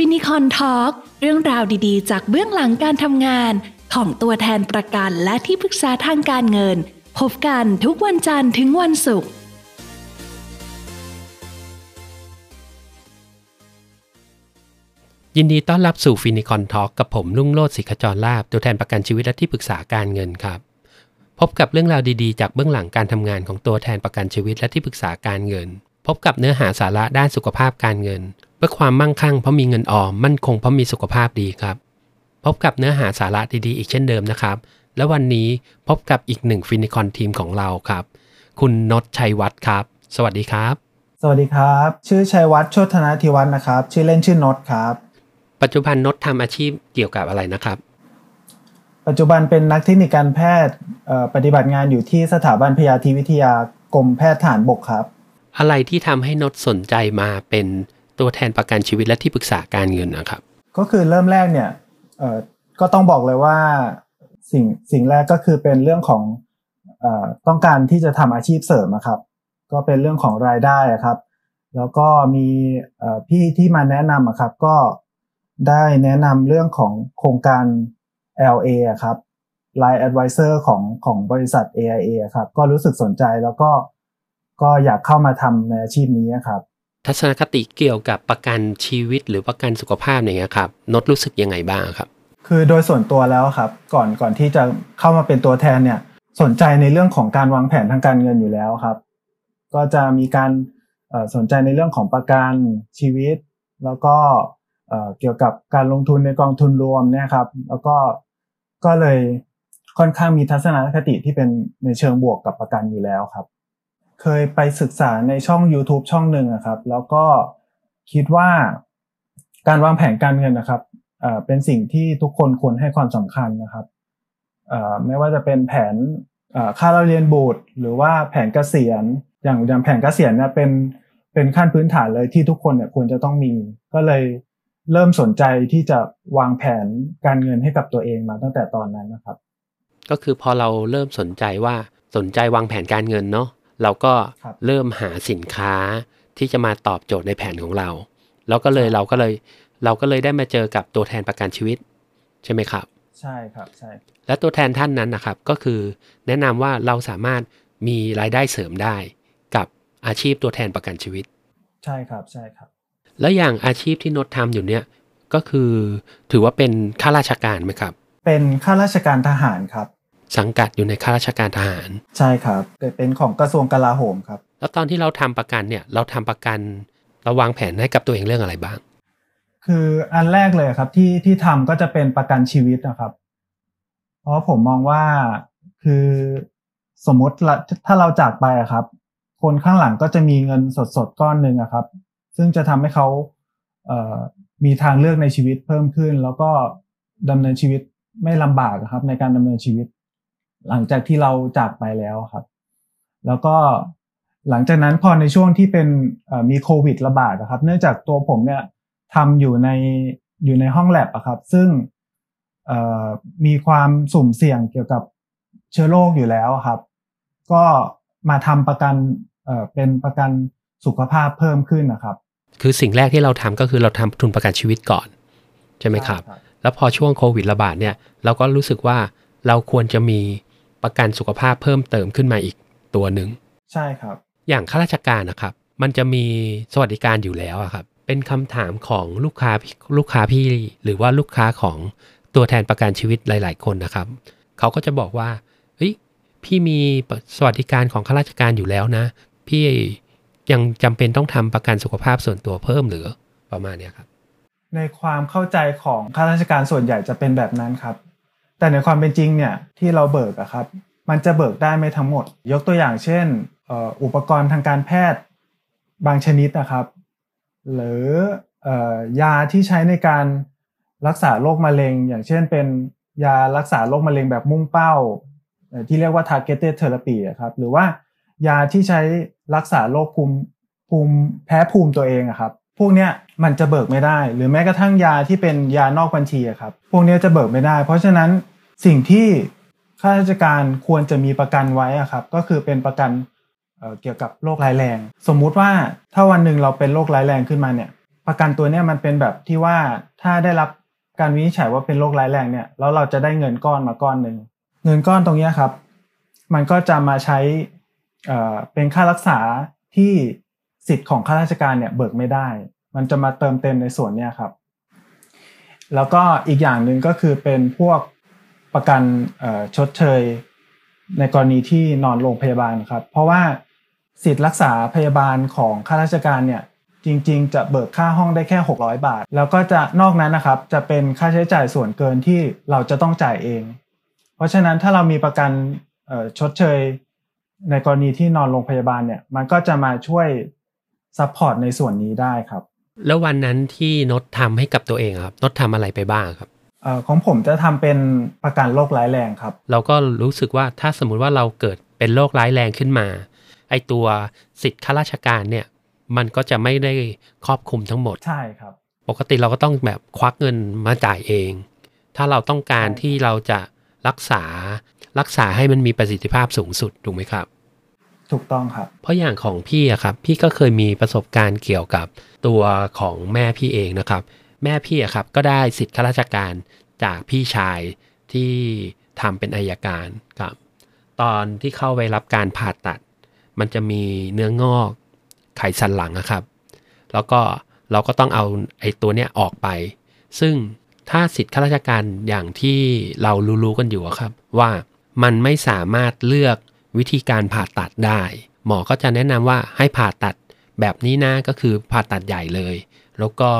Fin Icon Talk เรื่องราวดีๆ จากเบื้องหลังการทำงาน ของตัวแทนประกันและที่ปรึกษาทางการเงิน พบกันทุกวันจันทร์ถึงวันศุกร์ยินดีต้อนรับสู่ Fin Icon Talk กับผมลุงโลดศิขจรลาบตัวแทนประกันชีวิตและที่ปรึกษาการเงินครับ พบกับเรื่องราวดีๆ จากเบื้องหลังการทำงานของตัวแทนประกันชีวิตและที่ปรึกษาการเงิน พบกับเนื้อหาสาระด้านสุขภาพการเงิน เพื่อความมั่งคั่งเพราะมีเงินออมมั่นคงเพราะมีสุขภาพดีครับ พบกับเนื้อหาสาระดีๆ อีกเช่นเดิมนะครับ และวันนี้พบกับอีกหนึ่งฟินิคอนทีมของเราครับ คุณนศชัยวัฒน์ครับ สวัสดีครับ สวัสดีครับ ชื่อชัยวัฒน์โชธนาธิวัฒน์นะครับ ชื่อเล่นชื่อนศครับ ปัจจุบันนศทำอาชีพเกี่ยวกับอะไรนะครับ ปัจจุบันเป็นนักเทคนิคการแพทย์เอ่อปฏิบัติงานอยู่ที่สถาบันพยาธิวิทยากรมแพทย์ฐานบกครับ อะไรที่ทำให้นศสนใจมาเป็น ตัวแทนประกันชีวิตและที่ปรึกษาการเงินนะครับ ก็คือเริ่มแรกเนี่ยเอ่อก็ต้องบอกเลยว่าสิ่งสิ่งแรกก็คือเป็นเรื่องของเอ่อต้องการที่จะทำอาชีพเสริมอะครับ ก็เป็นเรื่องของรายได้อะครับ แล้วก็มีเอ่อพี่ที่มาแนะนำครับ ก็ได้แนะนำเรื่องของโครงการ LA อะครับ Line Advisor ของของบริษัท AIA อะครับ ก็รู้สึกสนใจแล้วก็ก็อยากเข้ามาทำในอาชีพนี้ครับ ทัศนคติเกี่ยวกับประกันชีวิตหรือประกันสุขภาพอย่างเงี้ยครับนศรู้สึกยังไงบ้างครับ คือโดยส่วนตัวแล้วครับ ก่อนก่อนที่จะเข้ามาเป็นตัวแทนเนี่ยสนใจในเรื่องของการวางแผนทางการเงินอยู่แล้วครับ ก็จะมีการสนใจในเรื่องของประกันชีวิต แล้วก็เอ่อเกี่ยวกับการลงทุนในกองทุนรวมเนี่ยครับ แล้วก็ก็เลยค่อนข้างมีทัศนคติที่เป็นในเชิงบวกกับประกันอยู่แล้วครับ เคยไปศึกษาในช่อง YouTube ช่องหนึ่งอะครับ แล้วก็คิดว่าการวางแผนการเงินนะครับเป็นสิ่งที่ทุกคนควรให้ความสำคัญนะครับไม่ว่าจะเป็นแผนค่าเราเรียนบุตรหรือว่าแผนเกษียณ อย่างอย่างแผนเกษียณเนี่ยเป็นเป็นขั้นพื้นฐานเลยที่ทุกคนเนี่ยควรจะต้องมี ก็เลยเริ่มสนใจที่จะวางแผนการเงินให้กับตัวเองมาตั้งแต่ตอนนั้นนะครับ ก็คือพอเราเริ่มสนใจว่าสนใจวางแผนการเงินเนาะ เราก็ครับเริ่มหาสินค้าที่จะมาตอบโจทย์ในแผนของเรา แล้วก็เลยเราก็เลยเราก็เลยได้มาเจอกับตัวแทนประกันชีวิต ใช่ไหมครับ ใช่ครับใช่และตัวแทนท่านนั้นนะครับก็คือแนะนำว่าเราสามารถมีรายได้เสริมได้กับอาชีพตัวแทนประกันชีวิต ใช่ครับใช่ครับ แล้วอย่างอาชีพที่นดทำอยู่เนี่ยก็คือถือว่าเป็นข้าราชการไหมครับ เป็นข้าราชการทหารครับ สังกัดอยู่ในข้าราชการทหาร ใช่ครับแต่เป็นของกระทรวงกลาโหมครับ แล้วตอนที่เราทำประกันเนี่ยเราทำประกันเราวางแผนให้กับตัวเองเรื่องอะไรบ้าง คืออันแรกเลยครับที่ที่ทำก็จะเป็นประกันชีวิตนะครับ เพราะผมมองว่าคือสมมติละถ้าเราจากไปอะครับ คนข้างหลังก็จะมีเงินสดสดๆก้อนหนึ่งอะครับ ซึ่งจะทำให้เขาเอ่อมีทางเลือกในชีวิตเพิ่มขึ้น แล้วก็ดำเนินชีวิตไม่ลำบากอะครับ ในการดำเนินชีวิต หลังจากที่เราจากไปแล้วครับ แล้วก็หลังจากนั้นพอในช่วงที่เป็นเอ่อมีโควิดระบาดนะครับ เนื่องจากตัวผมเนี่ยทำอยู่ในอยู่ในห้องแลบอะครับ ซึ่งเอ่อมีความสุ่มเสี่ยงเกี่ยวกับเชื้อโรคอยู่แล้วอะครับ ก็มาทำประกันเอ่อเป็นประกันสุขภาพเพิ่มขึ้นนะครับ คือสิ่งแรกที่เราทำก็คือเราทำทุนประกันชีวิตก่อน ใช่ไหมครับ แล้วพอช่วงโควิดระบาดเนี่ย เราก็รู้สึกว่าเราควรจะมี ประกันสุขภาพเพิ่มเติมขึ้นมาอีกตัวหนึ่งใช่ครับ อย่างข้าราชการนะครับ มันจะมีสวัสดิการอยู่แล้วอะครับ เป็นคำถามของลูกค้าลูกค้าพี่หรือว่าลูกค้าของตัวแทนประกันชีวิตหลาย ๆ คนนะครับเขาก็จะบอกว่าเฮ้ยพี่มีสวัสดิการของข้าราชการอยู่แล้วนะ พี่ยังจำเป็นต้องทำประกันสุขภาพส่วนตัวเพิ่มหรือประมาณเนี้ยครับ ในความเข้าใจของข้าราชการส่วนใหญ่จะเป็นแบบนั้นครับ แต่ในความเป็นจริงเนี่ยที่เราเบิกอะครับ มันจะเบิกได้ไม่ทั้งหมด ยกตัวอย่างเช่นอุปกรณ์ทางการแพทย์บางชนิดนะครับ หรืออยาที่ใช้ในการรักษาโรคมะเร็ง อย่างเช่นเป็นยารักษาโรคมะเร็งแบบมุ่งเป้า ที่เรียกว่า targeted therapy อะครับหรือว่ายาที่ใช้รักษาโรคภูมิภูมิแพ้ภูมิตัวเองอะครับ พวกเนี้ยมันจะเบิกไม่ได้ หรือแม้กระทั่งยาที่เป็นยานอกบัญชีอะครับ พวกเนี้ยจะเบิกไม่ได้ เพราะฉะนั้นสิ่งที่ข้าราชการควรจะมีประกันไว้อะครับ ก็คือเป็นประกันเเกี่ยวกับโรคร้ายแรง สมมุติว่าถ้าวันหนึ่งเราเป็นโรคร้ายแรงขึ้นมาเนี่ย ประกันตัวเนี้ยมันเป็นแบบที่ว่าถ้าได้รับการวินิจฉัยว่าเป็นโรคร้ายแรงเนี่ยแล้วเราจะได้เงินก้อนมาก้อนหนึ่งเงินก้อนตรงเนี้ยครับ มันก็จะมาใช้เเป็นค่ารักษาที่ สิทธิ์ของข้าราชการเนี่ยเบิกไม่ได้ มันจะมาเติมเต็มในส่วนเนี้ยครับ แล้วก็อีกอย่างหนึ่งก็คือเป็นพวกประกันชดเชย ในกรณีที่นอนโรงพยาบาลครับ เพราะว่าสิทธิ์รักษาพยาบาลของข้าราชการเนี่ยจริง ๆ จะเบิกค่าห้องได้แค่ 600 บาท แล้วก็จะนอกนั้นนะครับจะเป็นค่าใช้จ่ายส่วนเกินที่เราจะต้องจ่ายเอง เพราะฉะนั้นถ้าเรามีประกันชดเชย ในกรณีที่นอนโรงพยาบาลเนี่ยมันก็จะมาช่วย support ในส่วนนี้ได้ครับ แล้ววันนั้นที่นดทำให้กับตัวเองอะครับนดทำอะไรไปบ้างครับเอ่อของผมจะทำเป็นประกันโรคร้ายแรงครับ เราก็รู้สึกว่าถ้าสมมุติว่าเราเกิดเป็นโรคร้ายแรงขึ้นมา ไอตัวสิทธิ์ข้าราชการเนี่ย มันก็จะไม่ได้ครอบคลุมทั้งหมดใช่ครับ ปกติเราก็ต้องแบบควักเงินมาจ่ายเอง ถ้าเราต้องการใช่ที่เราจะรักษารักษาให้มันมีประสิทธิภาพสูงสุดถูกไหมครับ ถูกต้องครับ เพราะอย่างของพี่อะครับ พี่ก็เคยมีประสบการณ์เกี่ยวกับตัวของแม่พี่เองนะครับ แม่พี่อะครับก็ได้สิทธิข้าราชการจากพี่ชายที่ทำเป็นอายการครับ ตอนที่เข้าไปรับการผ่าตัด มันจะมีเนื้องอกไขสันหลังอะครับ แล้วก็เราก็ต้องเอาไอ้ตัวเนี้ยออกไป ซึ่งถ้าสิทธิข้าราชการอย่างที่เรารู้ๆกันอยู่ครับ ว่ามันไม่สามารถเลือก วิธีการผ่าตัดได้ หมอก็จะแนะนำว่าให้ผ่าตัดแบบนี้นะก็คือผ่าตัดใหญ่เลย แล้วก็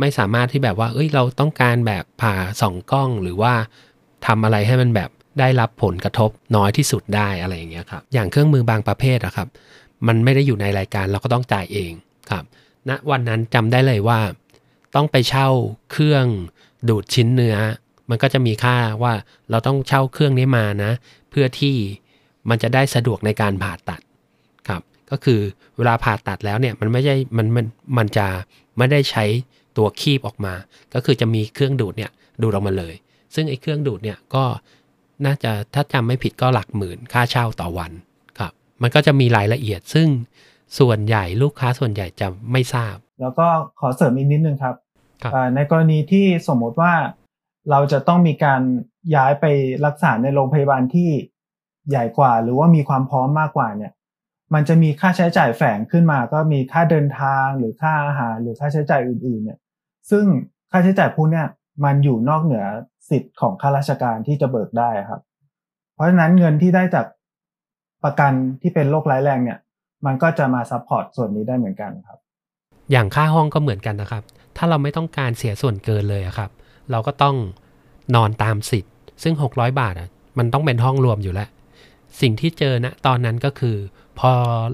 ไม่สามารถที่แบบว่า เอ้ยเราต้องการแบบผ่าสองกล้องหรือว่าทำอะไรให้มันแบบได้รับผลกระทบน้อยที่สุดได้อะไรอย่างเงี้ยครับ อย่างเครื่องมือบางประเภทอะครับ มันไม่ได้อยู่ในรายการเราก็ต้องจ่ายเองครับณวันนั้นจำได้เลยว่า ต้องไปเช่าเครื่องดูดชิ้นเนื้อ มันก็จะมีค่าว่าเราต้องเช่าเครื่องนี้มานะ เพื่อที่ มันจะได้สะดวกในการผ่าตัดครับ ก็คือเวลาผ่าตัดแล้วเนี่ยมันไม่ใช่มันมันมันจะไม่ได้ใช้ตัวคีบออกมา ก็คือจะมีเครื่องดูดเนี่ยดูดออกมาเลย ซึ่งไอ้เครื่องดูดเนี่ยก็น่าจะถ้าจำไม่ผิดก็หลักหมื่นค่าเช่าต่อวันครับ มันก็จะมีรายละเอียด ซึ่งส่วนใหญ่ลูกค้าส่วนใหญ่จะไม่ทราบ แล้วก็ขอเสริมอีกนิดนึงครับครับเอ่อในกรณีที่สมมติว่าเราจะต้องมีการย้ายไปรักษาในโรงพยาบาลที่ ใหญ่กว่า หรือว่ามีความพร้อมมากกว่าเนี่ย มันจะมีค่าใช้จ่ายแฝงขึ้นมา ก็มีค่าเดินทางหรือค่าอาหารหรือค่าใช้จ่ายอื่น ๆ เนี่ย ซึ่งค่าใช้จ่ายพวกเนี่ยมันอยู่นอกเหนือสิทธิ์ของข้าราชการที่จะเบิกได้ครับ เพราะฉะนั้นเงินที่ได้จากประกันที่เป็นโรคร้ายแรงเนี่ย มันก็จะมา support ส่วนนี้ได้เหมือนกันครับ อย่างค่าห้องก็เหมือนกันนะครับ ถ้าเราไม่ต้องการเสียส่วนเกินเลยครับ เราก็ต้องนอนตามสิทธิ์ ซึ่ง 600 บาทอะ มันต้องเป็นห้องรวมอยู่แล้ว สิ่งที่เจอนะตอนนั้นก็คือ พอ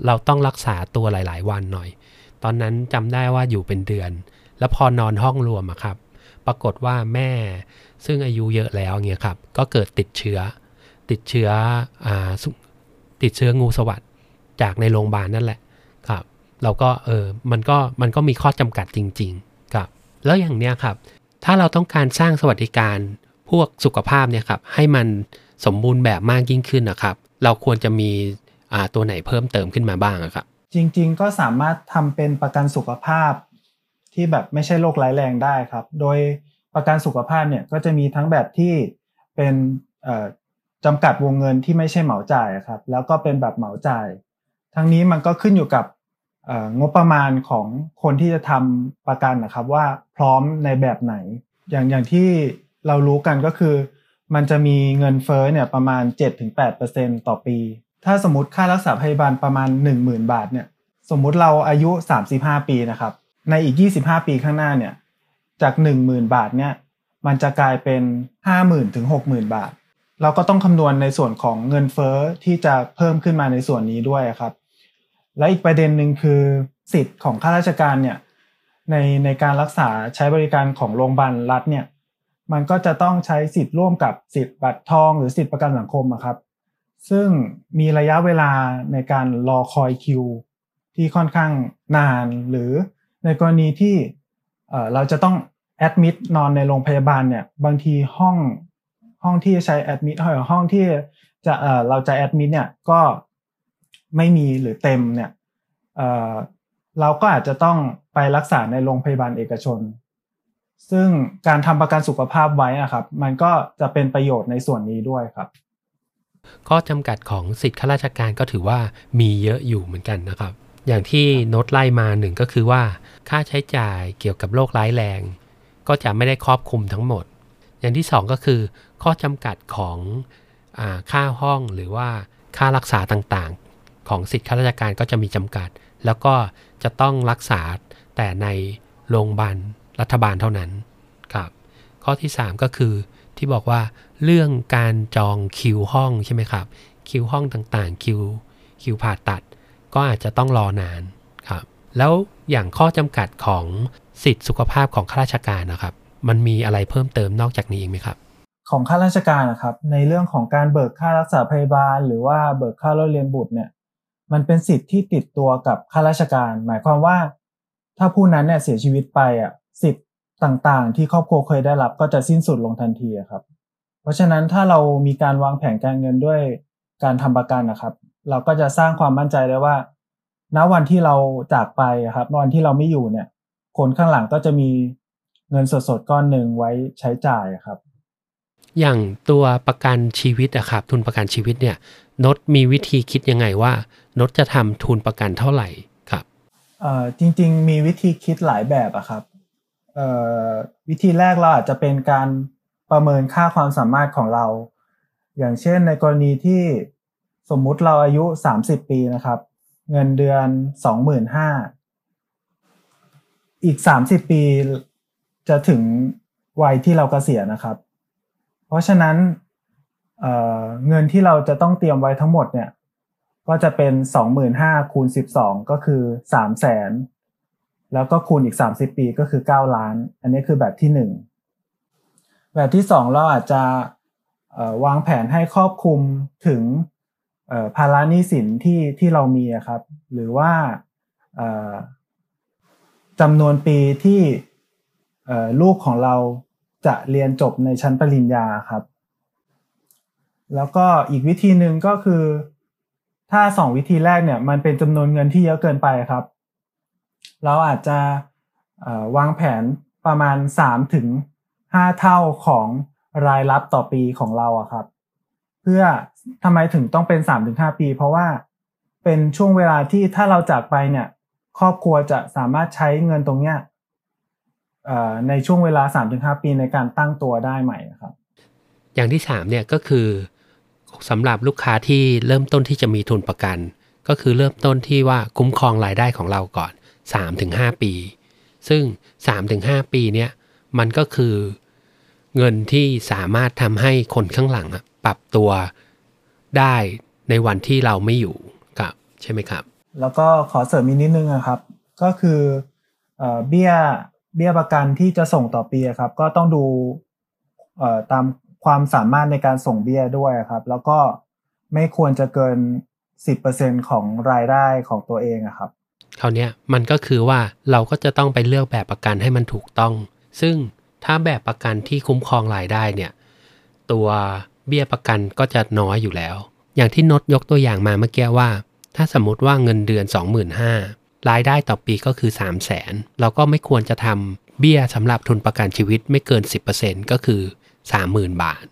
เราต้องรักษาตัวหลาย ๆ วันหน่อย ตอนนั้นจำได้ว่าอยู่เป็นเดือน แล้วพอนอนห้องรวมอะครับ ปรากฏว่าแม่ซึ่งอายุเยอะแล้วเงี้ยครับ ก็เกิดติดเชื้อ ติดเชื้ออติดเชื้องูสวัสดจากในโรงพยาบาลนั่นแหละครับ เราก็เออมันก็มันก็มีข้อจำกัดจริง ๆ ครับ แล้วอย่างเนี้ยครับ ถ้าเราต้องการสร้างสวัสดิการพวกสุขภาพเนี่ยครับให้มัน สมบูรณ์แบบมากยิ่งขึ้นนะครับ เราควรจะมีตัวไหนเพิ่มเติมขึ้นมาบ้างครับ จริงๆก็สามารถทำเป็นประกันสุขภาพ ที่แบบไม่ใช่โรคร้ายแรงได้ครับ โดยประกันสุขภาพเนี่ยก็จะมีทั้งแบบที่เป็นจำกัดวงเงินที่ไม่ใช่เหมาจ่ายครับ แล้วก็เป็นแบบเหมาจ่าย ทั้งนี้มันก็ขึ้นอยู่กับงบประมาณของคนที่จะทำประกันนะครับว่าพร้อมในแบบไหน อย่างอย่างที่เรารู้กันก็คือ มันจะมีเงินเฟ้อเนี่ยประมาณ 7-8%ต่อปี ถ้าสมมติค่ารักษาพยาบาลประมาณ 10,000 บาทเนี่ยสมมุติเราอายุ 35 ปีนะครับ ในอีก 25 ปีข้างหน้าเนี่ยจาก 10,000 บาทเนี่ยมันจะกลายเป็น 50,000ถึง60,000 บาท เราก็ต้องคำนวณในส่วนของเงินเฟ้อที่จะเพิ่มขึ้นมาในส่วนนี้ด้วยครับ และอีกประเด็นหนึ่งคือสิทธิ์ของข้าราชการเนี่ยในในการรักษาใช้บริการของโรงพยาบาลรัฐเนี่ย มันก็จะต้องใช้สิทธิ์ร่วมกับสิทธิ์บัตรทองหรือสิทธิ์ประกันสังคมครับ ซึ่งมีระยะเวลาในการรอคอยคิวที่ค่อนข้างนาน หรือในกรณีที่เราจะต้องแอดมิดนอนในโรงพยาบาลเนี่ยบางทีห้องห้องที่ใช้แอดมิดห้องที่จะเเราจะแอดมิดเนี่ยก็ไม่มีหรือเต็มเนี่ยเเราก็อาจจะต้องไปรักษาในโรงพยาบาลเอกชน ซึ่งการทำประกันสุขภาพไว้อะครับ มันก็จะเป็นประโยชน์ในส่วนนี้ด้วยครับ ข้อจำกัดของสิทธิข้าราชการก็ถือว่ามีเยอะอยู่เหมือนกันนะครับ อย่างที่โน้ตไล่มาหนึ่งก็คือว่า ค่าใช้จ่ายเกี่ยวกับโรคร้ายแรง ก็จะไม่ได้ครอบคลุมทั้งหมด อย่างที่สองก็คือ ข้อจำกัดของอค่าห้องหรือว่าค่ารักษาต่างๆ ของสิทธิข้าราชการก็จะมีจำกัด แล้วก็จะต้องรักษาแต่ในโรงพยาบาล รัฐบาลเท่านั้นครับข้อที่ 3 ก็คือที่บอกว่าเรื่องการจองคิวห้องใช่ไหมครับ คิวห้องต่างๆ คิวคิวผ่าตัด ก็อาจจะต้องรอนานครับแล้วอย่างข้อจำกัดของสิทธิสุขภาพของข้าราชการนะครับ มันมีอะไรเพิ่มเติมนอกจากนี้อีกไหมครับ ของข้าราชการนะครับในเรื่องของการเบิกค่ารักษาพยาบาล หรือว่าเบิกค่าเล่าเรียนบุตรเนี่ยมันเป็นสิทธิ์ที่ติดตัวกับข้าราชการ หมายความว่า ถ้าผู้นั้นเนี่ยเสียชีวิตไปอะ สิทธิ์ต่างๆ ที่ครอบครัวเคยได้รับก็จะสิ้นสุดลงทันทีอะครับ เพราะฉะนั้นถ้าเรามีการวางแผนการเงินด้วยการทำประกันนะครับ เราก็จะสร้างความมั่นใจได้ว่า ณวันที่เราจากไปอะครับวันที่เราไม่อยู่เนี่ย คนข้างหลังก็จะมีเงินสดๆก้อนหนึ่งไว้ใช้จ่ายอะครับ อย่างตัวประกันชีวิตอะครับ ทุนประกันชีวิตเนี่ยนดมีวิธีคิดยังไงว่านดจะทำทุนประกันเท่าไหร่ครับเอ่อจริง ๆ มีวิธีคิดหลายแบบอะครับเอ่อ วิธีแรกเราอาจจะเป็นการประเมินค่าความสามารถของเรา อย่างเช่นในกรณีที่สมมุติเราอายุ 30 ปีนะครับ เงินเดือน 25,000 อีก 30 ปีจะถึงวัยที่เรากเกษียณนะครับ เพราะฉะนั้นเเงินที่เราจะต้องเตรียมไว้ทั้งหมดเนี่ย ก็จะเป็น 25,000คูณ12 ก็คือ 3 0 0 0 0 แล้วก็คูณอีก 30 ปีก็คือ 9 ล้าน อันนี้คือแบบที่ 1 แบบที่ 2 เราอาจจะวางแผนให้ครอบคลุมถึงภาระหนี้สินที่ที่เรามีครับ หรือว่าจำนวนปีที่ลูกของเราจะเรียนจบในชั้นปริญญาครับ แล้วก็อีกวิธีหนึ่งก็คือ ถ้าสองวิธีแรกเนี่ยมันเป็นจำนวนเงินที่เยอะเกินไปครับ เราอาจจะวางแผนประมาณ3ถึง5เท่าของรายรับต่อปีของเราอะครับ เพื่อทำไมถึงต้องเป็น3ถึง5ปี เพราะว่าเป็นช่วงเวลาที่ถ้าเราจากไปเนี่ย ครอบครัวจะสามารถใช้เงินตรงเนี้ยในช่วงเวลา3-5ปีในการตั้งตัวได้ใหม่ครับ อย่างที่3เนี่ยก็คือสำหรับลูกค้าที่เริ่มต้นที่จะมีทุนประกัน ก็คือเริ่มต้นที่ว่าคุ้มครองรายได้ของเราก่อน 3-5 ปี ซึ่ง 3-5 ปีเนี่ยมันก็คือเงินที่สามารถทำให้คนข้างหลังปรับตัวได้ในวันที่เราไม่อยู่ครับใช่ไหมครับ แล้วก็ขอเสริมอีกนิดนึงครับ ก็คือเบี้ยเบี้ยประกันที่จะส่งต่อปีครับ ก็ต้องดูตามความสามารถในการส่งเบี้ยด้วยครับ แล้วก็ไม่ควรจะเกิน 10%ของรายได้ของตัวเองครับ คราวนี้มันก็คือว่าเราก็จะต้องไปเลือกแบบประกันให้มันถูกต้อง ซึ่งถ้าแบบประกันที่คุ้มครองรายได้เนี่ยตัวเบี้ยประกันก็จะน้อยอยู่แล้ว อย่างที่นดยกตัวอย่างมาเมื่อกี้ว่า ถ้าสมมติว่าเงินเดือน 25,000รายได้ต่อปีก็คือ 3 0 0 0 0นเราก็ไม่ควรจะทำเบี้ยสำหรับทุนประกันชีวิตไม่เกิน 10%ก็คือสามหมื่นบาท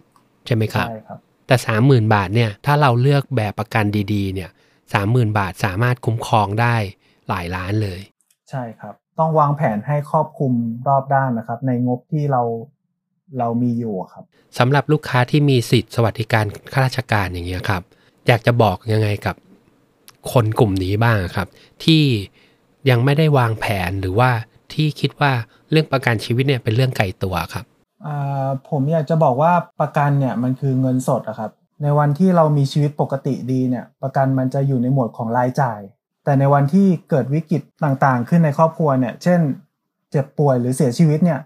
ใช่ไหมครับ ใช่ครับ แต่สามหมื่นบาทเนี่ยถ้าเราเลือกแบบประกันดีๆเนี่ยสามหมื่นบาทสามารถคุ้มครองได้ หลายล้านเลย ใช่ครับ ต้องวางแผนให้ครอบคลุมรอบด้านนะครับ ในงบที่เราเรามีอยู่ครับสำหรับลูกค้าที่มีสิทธิ์สวัสดิการข้าราชการอย่างเงี้ยครับ อยากจะบอกยังไงกับคนกลุ่มนี้บ้างครับ ที่ยังไม่ได้วางแผนหรือว่าที่คิดว่าเรื่องประกันชีวิตเนี่ยเป็นเรื่องไกลตัวครับผมอยากจะบอกว่าประกันเนี่ยมันคือเงินสดอะครับ ในวันที่เรามีชีวิตปกติดีเนี่ย ประกันมันจะอยู่ในหมวดของรายจ่าย แต่ในวันที่เกิดวิกฤตต่างๆ ขึ้นในครอบครัวเนี่ย เช่น เจ็บป่วยหรือเสียชีวิตเนี่ย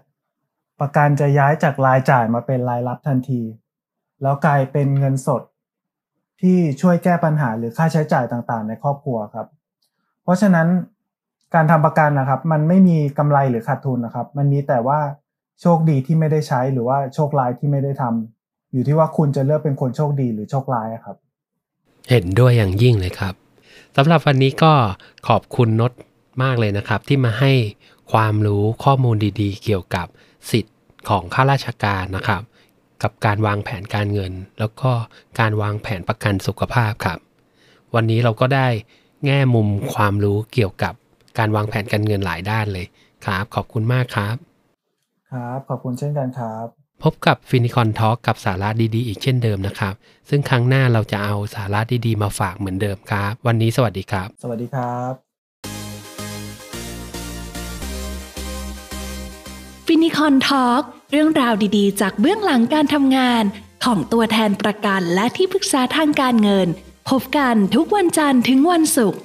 ประกันจะย้ายจากรายจ่ายมาเป็นรายรับทันที แล้วกลายเป็นเงินสดที่ช่วยแก้ปัญหาหรือค่าใช้จ่ายต่างๆ ในครอบครัวครับ เพราะฉะนั้นการทำประกันนะครับ มันไม่มีกำไรหรือขาดทุนนะครับ มันมีแต่ว่าโชคดีที่ไม่ได้ใช้หรือว่าโชคร้ายที่ไม่ได้ทำอยู่ที่ว่าคุณจะเลือกเป็นคนโชคดีหรือโชคร้ายครับ เห็นด้วยอย่างยิ่งเลยครับ สำหรับวันนี้ก็ขอบคุณนดมากเลยนะครับ ที่มาให้ความรู้ข้อมูลดีๆ เกี่ยวกับสิทธิ์ของข้าราชการนะครับ กับการวางแผนการเงิน แล้วก็การวางแผนประกันสุขภาพครับ วันนี้เราก็ได้แง่มุมความรู้เกี่ยวกับการวางแผนการเงินหลายด้านเลยครับ ขอบคุณมากครับ ครับ ขอบคุณเช่นกันครับ พบกับฟินิคอนทอ k กับสาระดีๆ อีกเช่นเดิมนะครับ ซึ่งครั้งหน้าเราจะเอาสาระดีๆ มาฝากเหมือนเดิมครับ วันนี้สวัสดีครับ สวัสดีครับฟินิคอนทอล์กเรื่องราวดีๆ จากเบื้องหลังการทำงาน ของตัวแทนประกันและที่ปรึกษาทางการเงิน พบกันทุกวันจันทร์ถึงวันศุกร์